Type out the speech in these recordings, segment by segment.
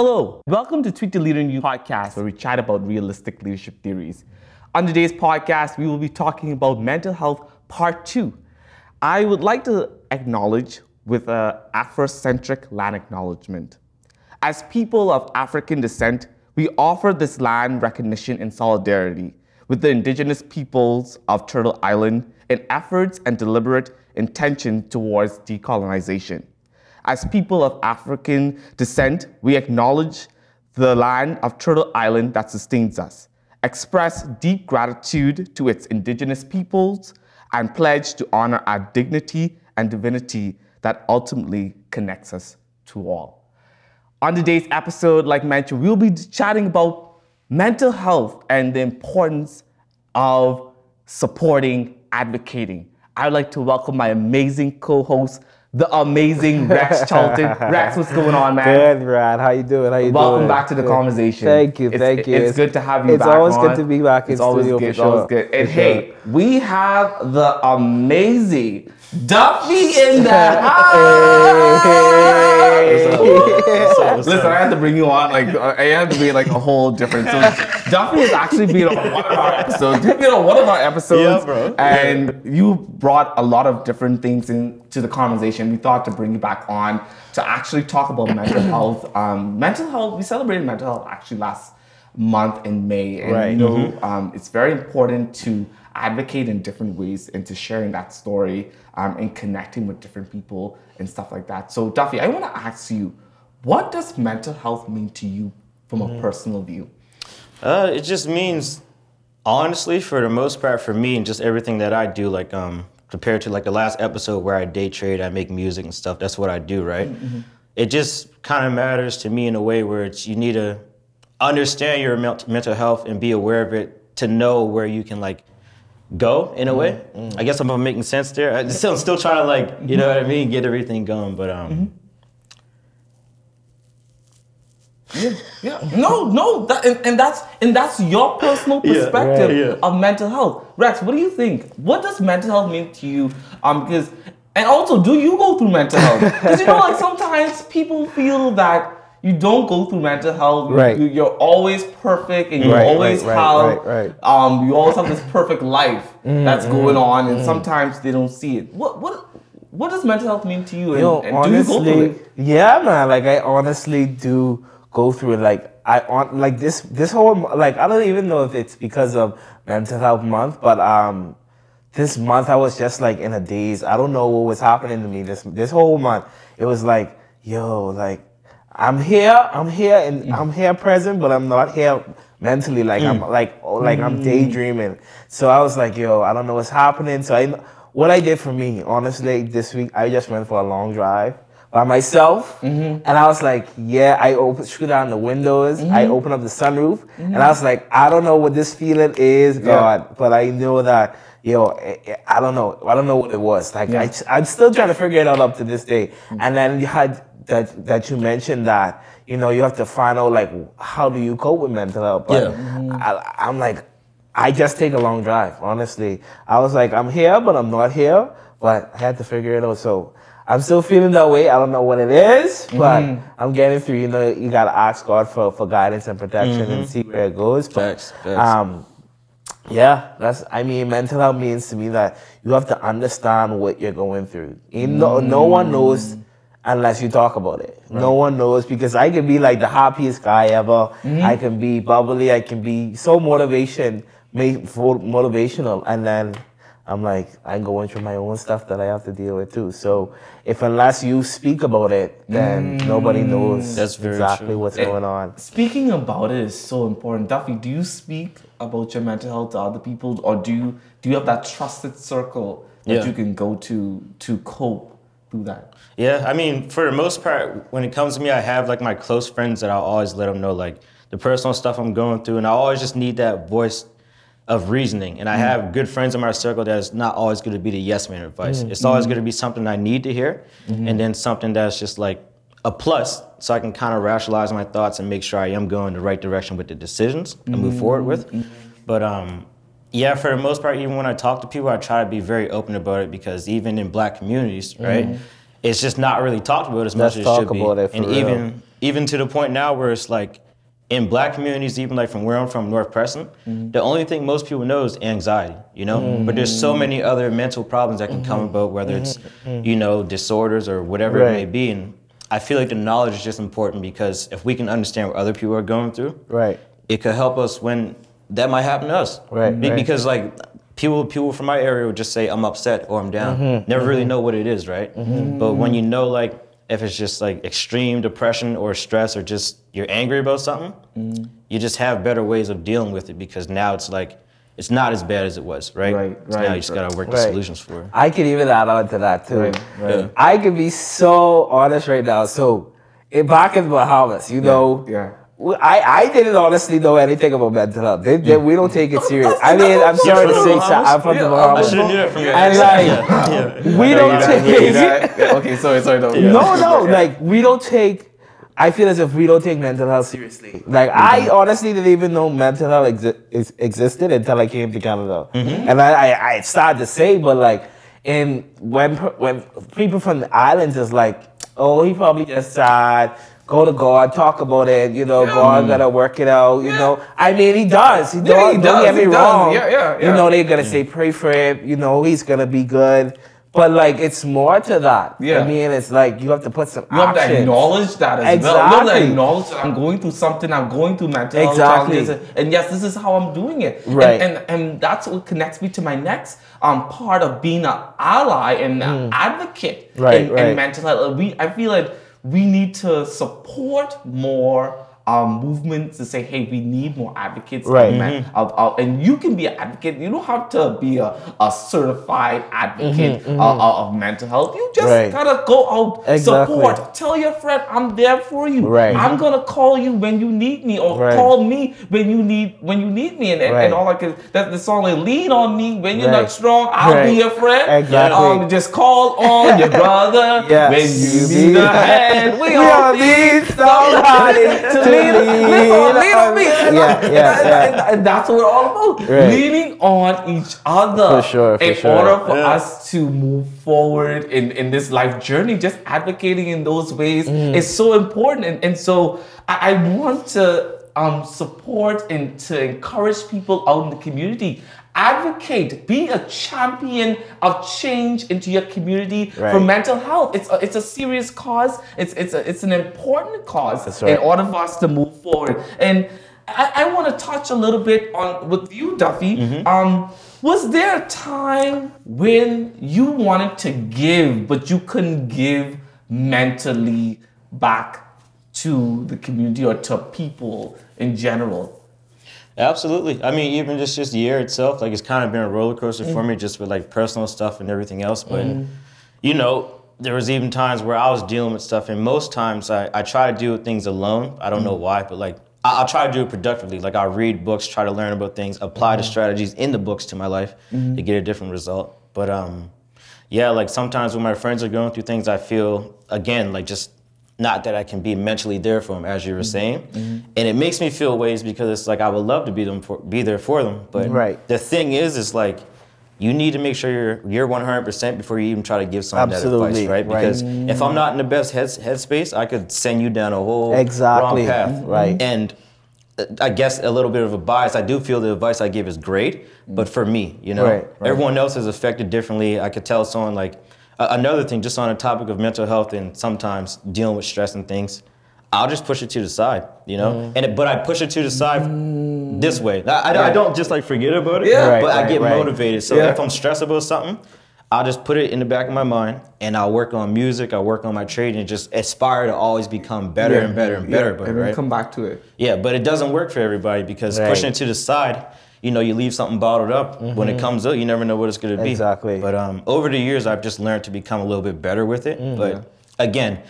Hello, welcome to Tweet the Leader New podcast, where we chat about realistic leadership theories. On today's podcast, we will be talking about mental health part two. I would like to acknowledge with an Afrocentric land acknowledgement. As people of African descent, we offer this land recognition in solidarity with the indigenous peoples of Turtle Island in efforts and deliberate intention towards decolonization. As people of African descent, we acknowledge the land of Turtle Island that sustains us, express deep gratitude to its indigenous peoples, and pledge to honor our dignity and divinity that ultimately connects us to all. On today's episode, like mentioned, we'll be chatting about mental health and the importance of supporting, advocating. I'd like to welcome my amazing co-host, the amazing Rex Charlton. Rex, what's going on, man? Good, Brad. How you doing? How you doing? Welcome doing? back to the Good. conversation. Thank you, It's- thank you. It's good to have you back. It's always good to be back It's always good. It's always sure, good. And for hey, we have the amazing Duffy in the house. Listen, I had to bring you on. Like, I had to be like a whole different. So, Duffy has actually been on one of our episodes. You've been on one of our episodes, Yeah, bro. and you brought a lot of different things into the conversation. We thought to bring you back on to actually talk about mental health. Um, mental health. We celebrated mental health actually last month in May, and Right. you know, um, it's very important to advocate in different ways into sharing that story um, and connecting with different people and stuff like that. So, Duffy, I want to ask you, what does mental health mean to you from a personal view? Uh, it just means, honestly, for the most part, for me and just everything that I do, like um, compared to like the last episode where I day trade, I make music and stuff. That's what I do, right? It just kind of matters to me in a way where it's you need to understand your mental health and be aware of it to know where you can like go in a way. I guess I'm making sense there. I still still trying to like you know what I mean, get everything going, but um. Yeah, yeah. No, no, that, and, and that's and that's your personal Yeah, perspective right, yeah. of mental health. Rex, what do you think? What does mental health mean to you? Um, because and also, do you go through mental health? Because you know, like sometimes people feel that you don't go through mental health. Right. You, you're always perfect, and you Right, always right, have right, right, um, you always have this perfect life Mm, that's going on, and sometimes they don't see it. What what what does mental health mean to you? And, Yo, and do you go through honestly, it? yeah, man. Like I honestly do go through it. Like I on like this this whole like I don't even know if it's because of mental health month, but um, this month I was just like in a daze. I don't know what was happening to me this this whole month. It was like, yo, like I'm here, I'm here, and mm. I'm here present, but I'm not here mentally. Like I'm mm. like oh, like I'm mm. daydreaming. So I was like, yo, I don't know what's happening. So I, what I did for me, honestly, this week I just went for a long drive by myself, mm-hmm. and I was like, yeah, I open screw down the windows, I mm-hmm. open up the sunroof, mm-hmm. and I was like, I don't know what this feeling is, God, but I know that. Yo, I- I I don't know. I don't know what it was. Like I, I'm still trying to figure it out up to this day. And then you had that that you mentioned that you know you have to find out like how do you cope with mental health. But I, I'm like, I just take a long drive. Honestly, I was like, I'm here, but I'm not here. But I had to figure it out. So I'm still feeling that way. I don't know what it is, but I'm getting through. You know, you gotta ask God for for guidance and protection and see where it goes. But Facts, facts. um, yeah, that's. I mean, mental health means to me that you have to understand what you're going through. You know, no one knows unless you talk about it. No one knows because I can be like the happiest guy ever. Mm-hmm. I can be bubbly. I can be so motivation, ma- for- motivational, and then I'm like I'm going through my own stuff that I have to deal with too. So if unless you speak about it, then mm. nobody knows That's exactly true. what's going on. Speaking about it is so important. Duffy, do you speak about your mental health to other people, or do you do you have that trusted circle that Yeah. you can go to to cope through that? Yeah, I mean, for the most part, when it comes to me, I have like my close friends that I'll always let them know like the personal stuff I'm going through, and I always just need that voice of reasoning. And I mm. have good friends in my circle that's not always going to be the yes man advice. Mm-hmm. It's always mm-hmm. going to be something I need to hear, mm-hmm. and then something that's just like a plus, so I can kind of rationalize my thoughts and make sure I am going the right direction with the decisions and move forward with. But um, yeah, for the most part, even when I talk to people, I try to be very open about it because even in black communities, right, it's just not really talked about as Let's much as it should be. it and real. even even to the point now where it's like in black communities, even like from where I'm from, North Preston, Mm-hmm. the only thing most people know is anxiety, you know? But there's so many other mental problems that can come about, whether it's, you know, disorders or whatever it may Mm-hmm. Be. And I feel like the knowledge is just important because if we can understand what other people are going through, Right. it could help us when that might happen to us. Right, Be- right. Because like people people from my area would just say I'm upset or I'm down. Mm-hmm, Never really know what it is, right? But when you know like if it's just like extreme depression or stress or just you're angry about something, Mm-hmm. you just have better ways of dealing with it because now it's like it's not as bad as it was, right? Right, So now you just gotta work the solutions for it. I could even add on to that too. Right, right. I could be so honest right now. So, in back in Bahamas, you know, yeah. We- I, I didn't honestly know anything about mental health. They, they, we don't take it serious. I mean, I'm sorry to say, so I'm from the Yeah, I should have knew that from your And like, yeah. we don't Yeah, yeah, take. yeah, yeah. Okay, sorry, sorry. No, No, no, like we don't take. I feel as if we don't take mental health seriously. Like Mm-hmm. I honestly didn't even know mental health exi- is, existed until I came to Canada, Mm-hmm. and I, I, I started to say, but like, in when when people from the islands is like, oh, he probably just sad. Go to God, talk about it. You know, God gotta work it out. You know, I mean, he does. He, Yeah, don't, he don't get me wrong. Yeah, yeah, You know, they're gonna say pray for him. You know, he's gonna be good. But like, it's more to that. Yeah. I mean, it's like you have to put some You have to acknowledge that as well. You have to acknowledge that I'm going through something. I'm going through mental Exactly. challenges, and yes, this is how I'm doing it. And- Right. And, and that's what connects me to my next um part of being an ally and an advocate Mm. Right, in, in mental health. We I feel like we need to support more. Um, movements to say, hey, we need more advocates. of Right. of- and you can be an advocate. You don't have to be a, a certified advocate of, of mental health. You just Mm-hmm, Right. gotta go out, Exactly. support, tell your friend I'm there for you. Right. I'm gonna call you when you need me, or Right. call me when you need when you need me. And, and, and all I can that the song like lean on me when you're not strong. I'll be your friend. Exactly. Um, just call on your brother Yes. when you need a hand. We, We all all need somebody to lean, lean on, lean on me. Yeah, And, yeah, and, yeah. and- and that's what we're all about. Right. Leaning on each other. For sure, for in sure. order for Yeah. us to move forward in, in this life journey, just advocating in those ways Mm. is so important. And, and so I, I want to um, support and to encourage people out in the community. Advocate, be a champion of change into your community for mental health. It's a, it's a serious cause. It's it's a, it's an important cause That's in right. order for us to move forward. And I, I want to touch a little bit on with you, Duffy. Um, was there a time when you wanted to give, but you couldn't give mentally back to the community or to people in general? Absolutely. I mean, even just just the year itself, like it's kind of been a roller coaster for mm. me, just with like personal stuff and everything else. But mm. you know, there was even times where I was dealing with stuff, and most times I, I try to do things alone. I don't mm. know why, but like I, I'll try to do it productively. Like I'll read books, try to learn about things, apply the strategies in the books to my life mm-hmm. to get a different result. But um, yeah, like sometimes when my friends are going through things, I feel again like just not that I can be mentally there for them, as you were mm-hmm. saying, mm-hmm. and it makes me feel ways because it's like I would love to be them for, be there for them, but Right. the thing is, is like you need to make sure you're you're 100 percent before you even try to give someone that advice, right? right. Because if I'm mm-hmm. not in the best head headspace, I could send you down a whole Exactly, wrong path, right. And uh, I guess a little bit of a bias. I do feel the advice I give is great, but mm. for me, you know, Right, right. everyone else is affected differently. I could tell someone like another thing, just on the topic of mental health and sometimes dealing with stress and things. I'll just push it to the side, you know, Mm. and it, but I push it to the side this way. I, I- I don't just like forget about it, Yeah. Right, but I get right. motivated. So Yeah. if I'm stressed about something, I'll just put it in the back of my mind and I'll work on music. I'll work on my trade and just aspire to always become better and better and better. But and then right? come back to it. Yeah, but it doesn't work for everybody because Right. pushing it to the side, you know, you leave something bottled up. When it comes out, you never know what it's going to be. Mm-hmm. Exactly. But um, over the years, I've just learned to become a little bit better with it. Mm-hmm. But again,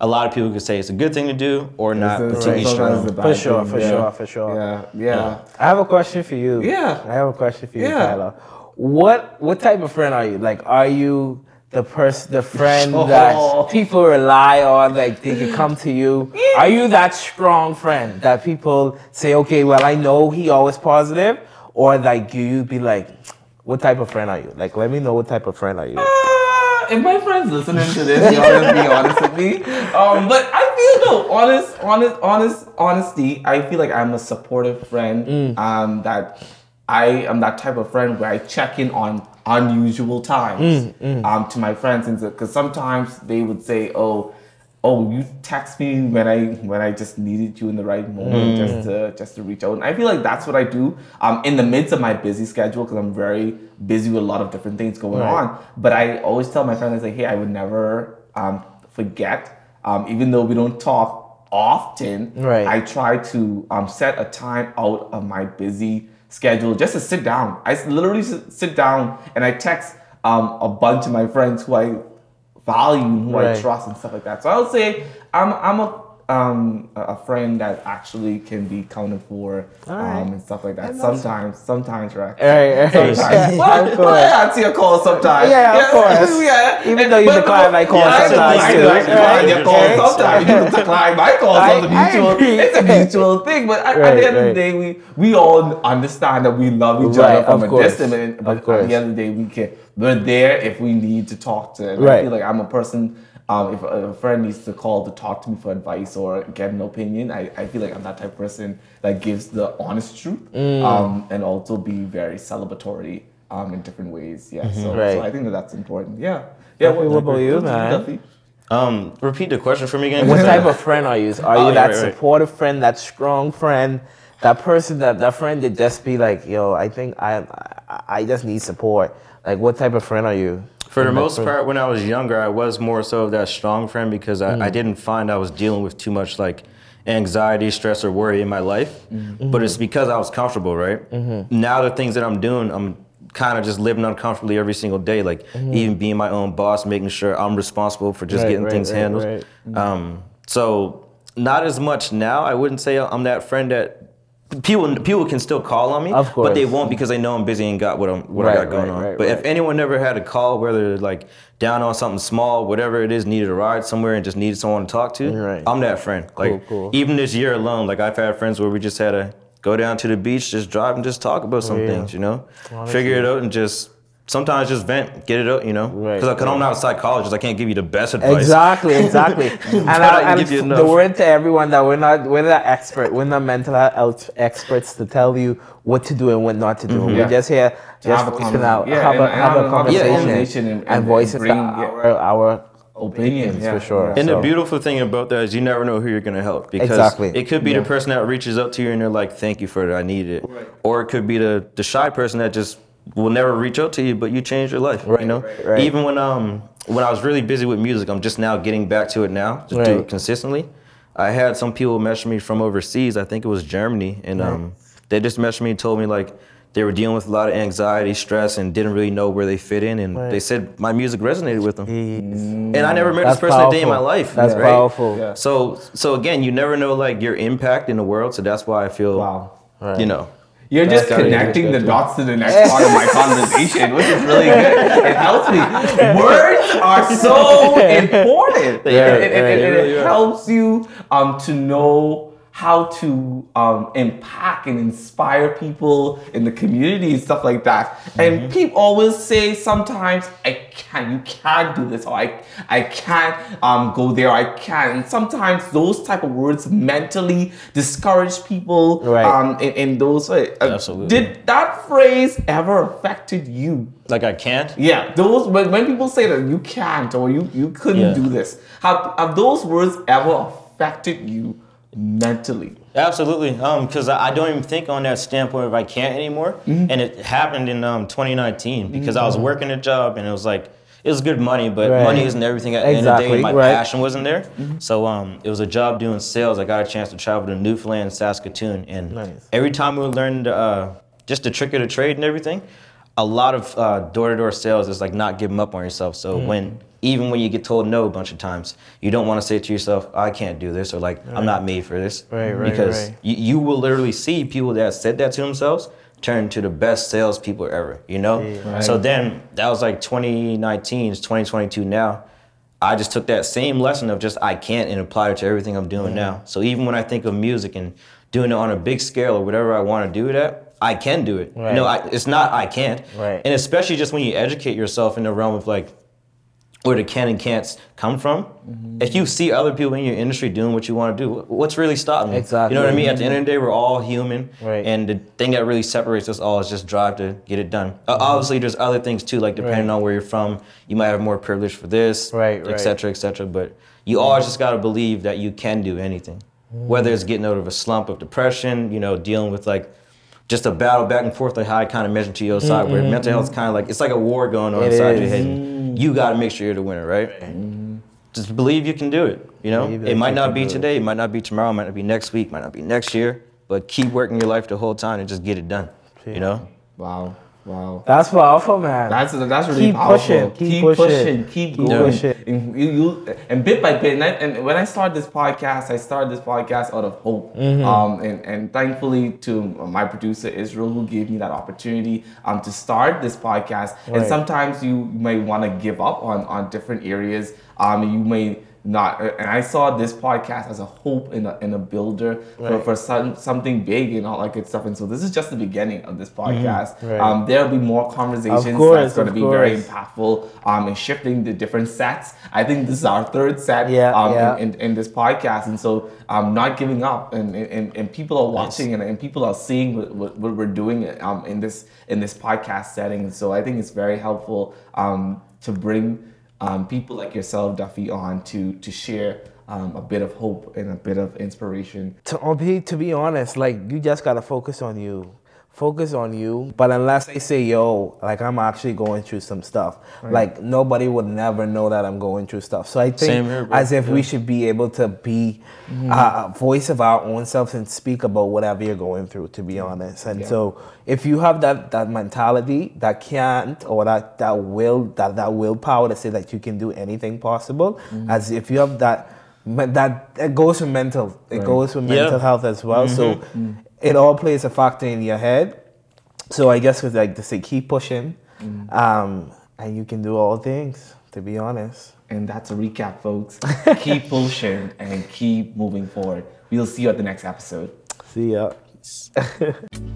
a lot of people could say it's a good thing to do or not. It's- But each sometimes their the own. bad For sure, thing, for yeah. sure, for sure. Yeah, yeah. I have a question for you. Yeah. I have a question for you, Yeah. Tyler. What what type of friend are you? Like, are you the person, the friend Oh. that people rely on? Like, they can come to you. Are you that strong friend that people say, okay, well, I know he always positive, or like, do you be like, what type of friend are you? Like, let me know what type of friend are you? Uh, if my friends listening to this, y'all just be honest with me. Um, but I feel though, honest, honest, honest, honesty. I feel like I'm a supportive friend. Mm. Um, that I am that type of friend where I check in on unusual times Mm, um, to my friends, because sometimes they would say, "Oh, oh, you text me when I when I just needed you in the right moment, just to just to reach out." And I feel like that's what I do um, in the midst of my busy schedule because I'm very busy with a lot of different things going Right. on. But I always tell my friends, say, "Hey, I would never um, forget, um, even though we don't talk often. Right. I try to um, set a time out of my busy schedule just to sit down. i literally sit down and I text um, a bunch of my friends who I value, who I Right. trust, and stuff like that. So I would say I'm I'm a um, a a friend that actually can be counted for right. um, and stuff like that. Sometimes, sometimes, right? Right, right. Sometimes. Yeah, well, of well. I answer your call sometimes. Yeah, of course. yeah. Even though you But- decline my calls yeah, I sometimes decline- I decline your right? calls sometimes. You decline my calls. I- It's a I mutual. agree. It's a mutual thing. But at, at the end of the day, we we all understand that we love each Right, other from of a course. distance. and- But Of course. at the end of the day, we can. We're there if we need to talk to. And I Right. feel like I'm a person. Um, if a, a friend needs to call to talk to me for advice or get an opinion, I, I feel like I'm that type of person that gives the honest truth Mm. um, and also be very celebratory um, in different ways. Yeah, so, Mm-hmm. Right. so I think that that's important. Yeah. Yeah. Duffy, what about you, man? Duffy? Um, repeat the question for me again. What type of friend are you? Are Oh, you yeah, that right, right. supportive friend, that strong friend, that person that that friend that just be like, yo, I think I I, I just need support. Like, what type of friend are you? For the most part, when I was younger, I was more so of that strong friend because I, Mm. I didn't find I was dealing with too much like anxiety, stress, or worry in my life. Mm-hmm. But it's because I was comfortable, right? Now the things that I'm doing, I'm kind of just living uncomfortably every single day. Like even being my own boss, making sure I'm responsible for just Mm-hmm. Right, getting right, things right, handled. right. Um, so not as much now. I wouldn't say I'm that friend that. People people can still call on me, Of but they won't because they know I'm busy and got what I'm what I got going right, on. right, but if anyone never had a call, whether like down on something small, whatever it is, needed a ride somewhere and just needed someone to talk to, Right. I'm that friend. Like cool. even this year alone, like I've had friends where we just had to go down to the beach, just drive and just talk about some Yeah. things, you know, figure it out and just sometimes just vent, get it out, you know, Right, because I'm not a psychologist, I can't give you the best advice. Exactly, exactly. and I I, can and give you the word to everyone that we're not we're not expert, we're not mental health experts to tell you what to do and what not to do. Mm-hmm. We're Yeah. just here just have a voicing conver- out, yeah, have, and- a, and have have a a conversation, conversation and- and, and bring- the- yeah. our our Opinions, yeah, for sure. And So- the beautiful thing about that is you never know who you're gonna help because Exactly. it could be Yeah. the person that reaches up to you and they're like, "Thank you for it, I needed it," Right. or it could be the the shy person that just will never reach out to you, but you changed your life. Right, you know, right, right. even when um when I was really busy with music, I'm just now getting back to it now to do it consistently. I had some people message me from overseas. I think it was Germany, and um they just messaged me and told me like. They were dealing with a lot of anxiety, stress, and didn't really know where they fit in. And Right. they said my music resonated with them. Jeez. And I never met That's this person a day in my life. That's right? powerful. Yeah. So so again, you never know like your impact in the world. So that's why I feel Wow. Right. you know. You're just connecting the dots to the next part of my conversation, which is really good. It helps me. Words are so important. Are. it, it- it- it helps you um, to know how to um, impact and inspire people in the community and stuff like that. Mm-hmm. And people always say sometimes, I can't, you can't do this, or I, I can't um, go there, I can't. And sometimes those type of words mentally discourage people Right. um, in, in those ways. Uh, Absolutely. Did that phrase ever affected you? Like I can't. Yeah, those when, when people say that you can't or you, you couldn't Yeah. do this, have, have those words ever affected you mentally? Absolutely. Um, because I, I don't even think on that standpoint if I can't anymore. Mm-hmm. And it happened in um 2019 because I was working a job and it was like it was good money, but Right. money isn't everything at the end of the Exactly, day. My right. passion wasn't there. So um, it was a job doing sales. I got a chance to travel to Newfoundland Saskatoon, and Nice. every time we learned uh, just the trick of the trade and everything, a lot of uh, door-to-door sales is like not giving up on yourself. So Mm. when even when you get told no a bunch of times, you don't want to say to yourself, "I can't do this," or like, "I'm not made for this." Right, right, Because right. You, you will literally see people that said that to themselves turn to the best salespeople ever. You know. Yeah. So then that was like 2019, it's 2022 now. I just took that same lesson of just I can't and applied it to everything I'm doing now. So even when I think of music and doing it on a big scale or whatever I want to do that, I can do it. Right. No, I, it's not I can't. Right. And especially just when you educate yourself in the realm of like where the can and can'ts come from. If you see other people in your industry doing what you want to do, what's really stopping you? Exactly. You know what I mean? At the end of the day, we're all human, Right. and the thing that really separates us all is just drive to get it done. Uh, obviously, there's other things too, like depending Mm-hmm. Right. on where you're from, you might have more privilege for this, Right, et cetera, et cetera. But you always just gotta believe that you can do anything, whether it's getting out of a slump of depression, you know, dealing with like just a battle back and forth, like how I kind of mentioned to your side, where mental health is kind of like it's like a war going on Mm-hmm. It inside your is. head. You got to make sure you're the winner, right? Mm-hmm. Just believe you can do it. You know, Believe it might not be today, it might not be tomorrow, it might not be next week, might not be next year, but keep working your life the whole time and just get it done. You know. Wow. Wow. That's powerful, man. That's that's really Keep powerful. pushing, keep keep pushing, pushing, keep keep going. pushing. And, you, you, and bit by bit, and, I, and when I started this podcast, I started this podcast out of hope. Mm-hmm. Um, and, and thankfully to my producer Israel, who gave me that opportunity um, to start this podcast. And sometimes you may want to give up on on different areas. Um, you may not and I saw this podcast as a hope and a, and a builder for, Right. for some, something big and all that good stuff. And so this is just the beginning of this podcast. Mm-hmm. Right. Um, there'll be more conversations course, that's going to be very impactful um, and shifting the different sets. I think this is our third set Yeah, um, yeah. In, in, in this podcast. And so um, not giving up and, and, and people are watching and, and people are seeing what, what, what we're doing um, in this in this podcast setting. And so I think it's very helpful um, to bring um, people like yourself, Duffy, on to to share um, a bit of hope and a bit of inspiration. to uh, be to be honest, like you just gotta focus on you. Focus on you. But unless I say, yo, like I'm actually going through some stuff, like nobody would never know that I'm going through stuff. So I think here, as if we should be able to be mm-hmm. uh, a voice of our own selves and speak about whatever you're going through, to be honest. And so if you have that that mentality that can't or that that will that that willpower to say that you can do anything possible, mm-hmm. as if you have that but that it goes with mental. It goes with Yeah. mental health as well. So mm-hmm. It all plays a factor in your head. So I guess with like to say keep pushing, um, and you can do all things. To be honest. And that's a recap, folks. keep pushing and keep moving forward. We'll see you at the next episode. See ya.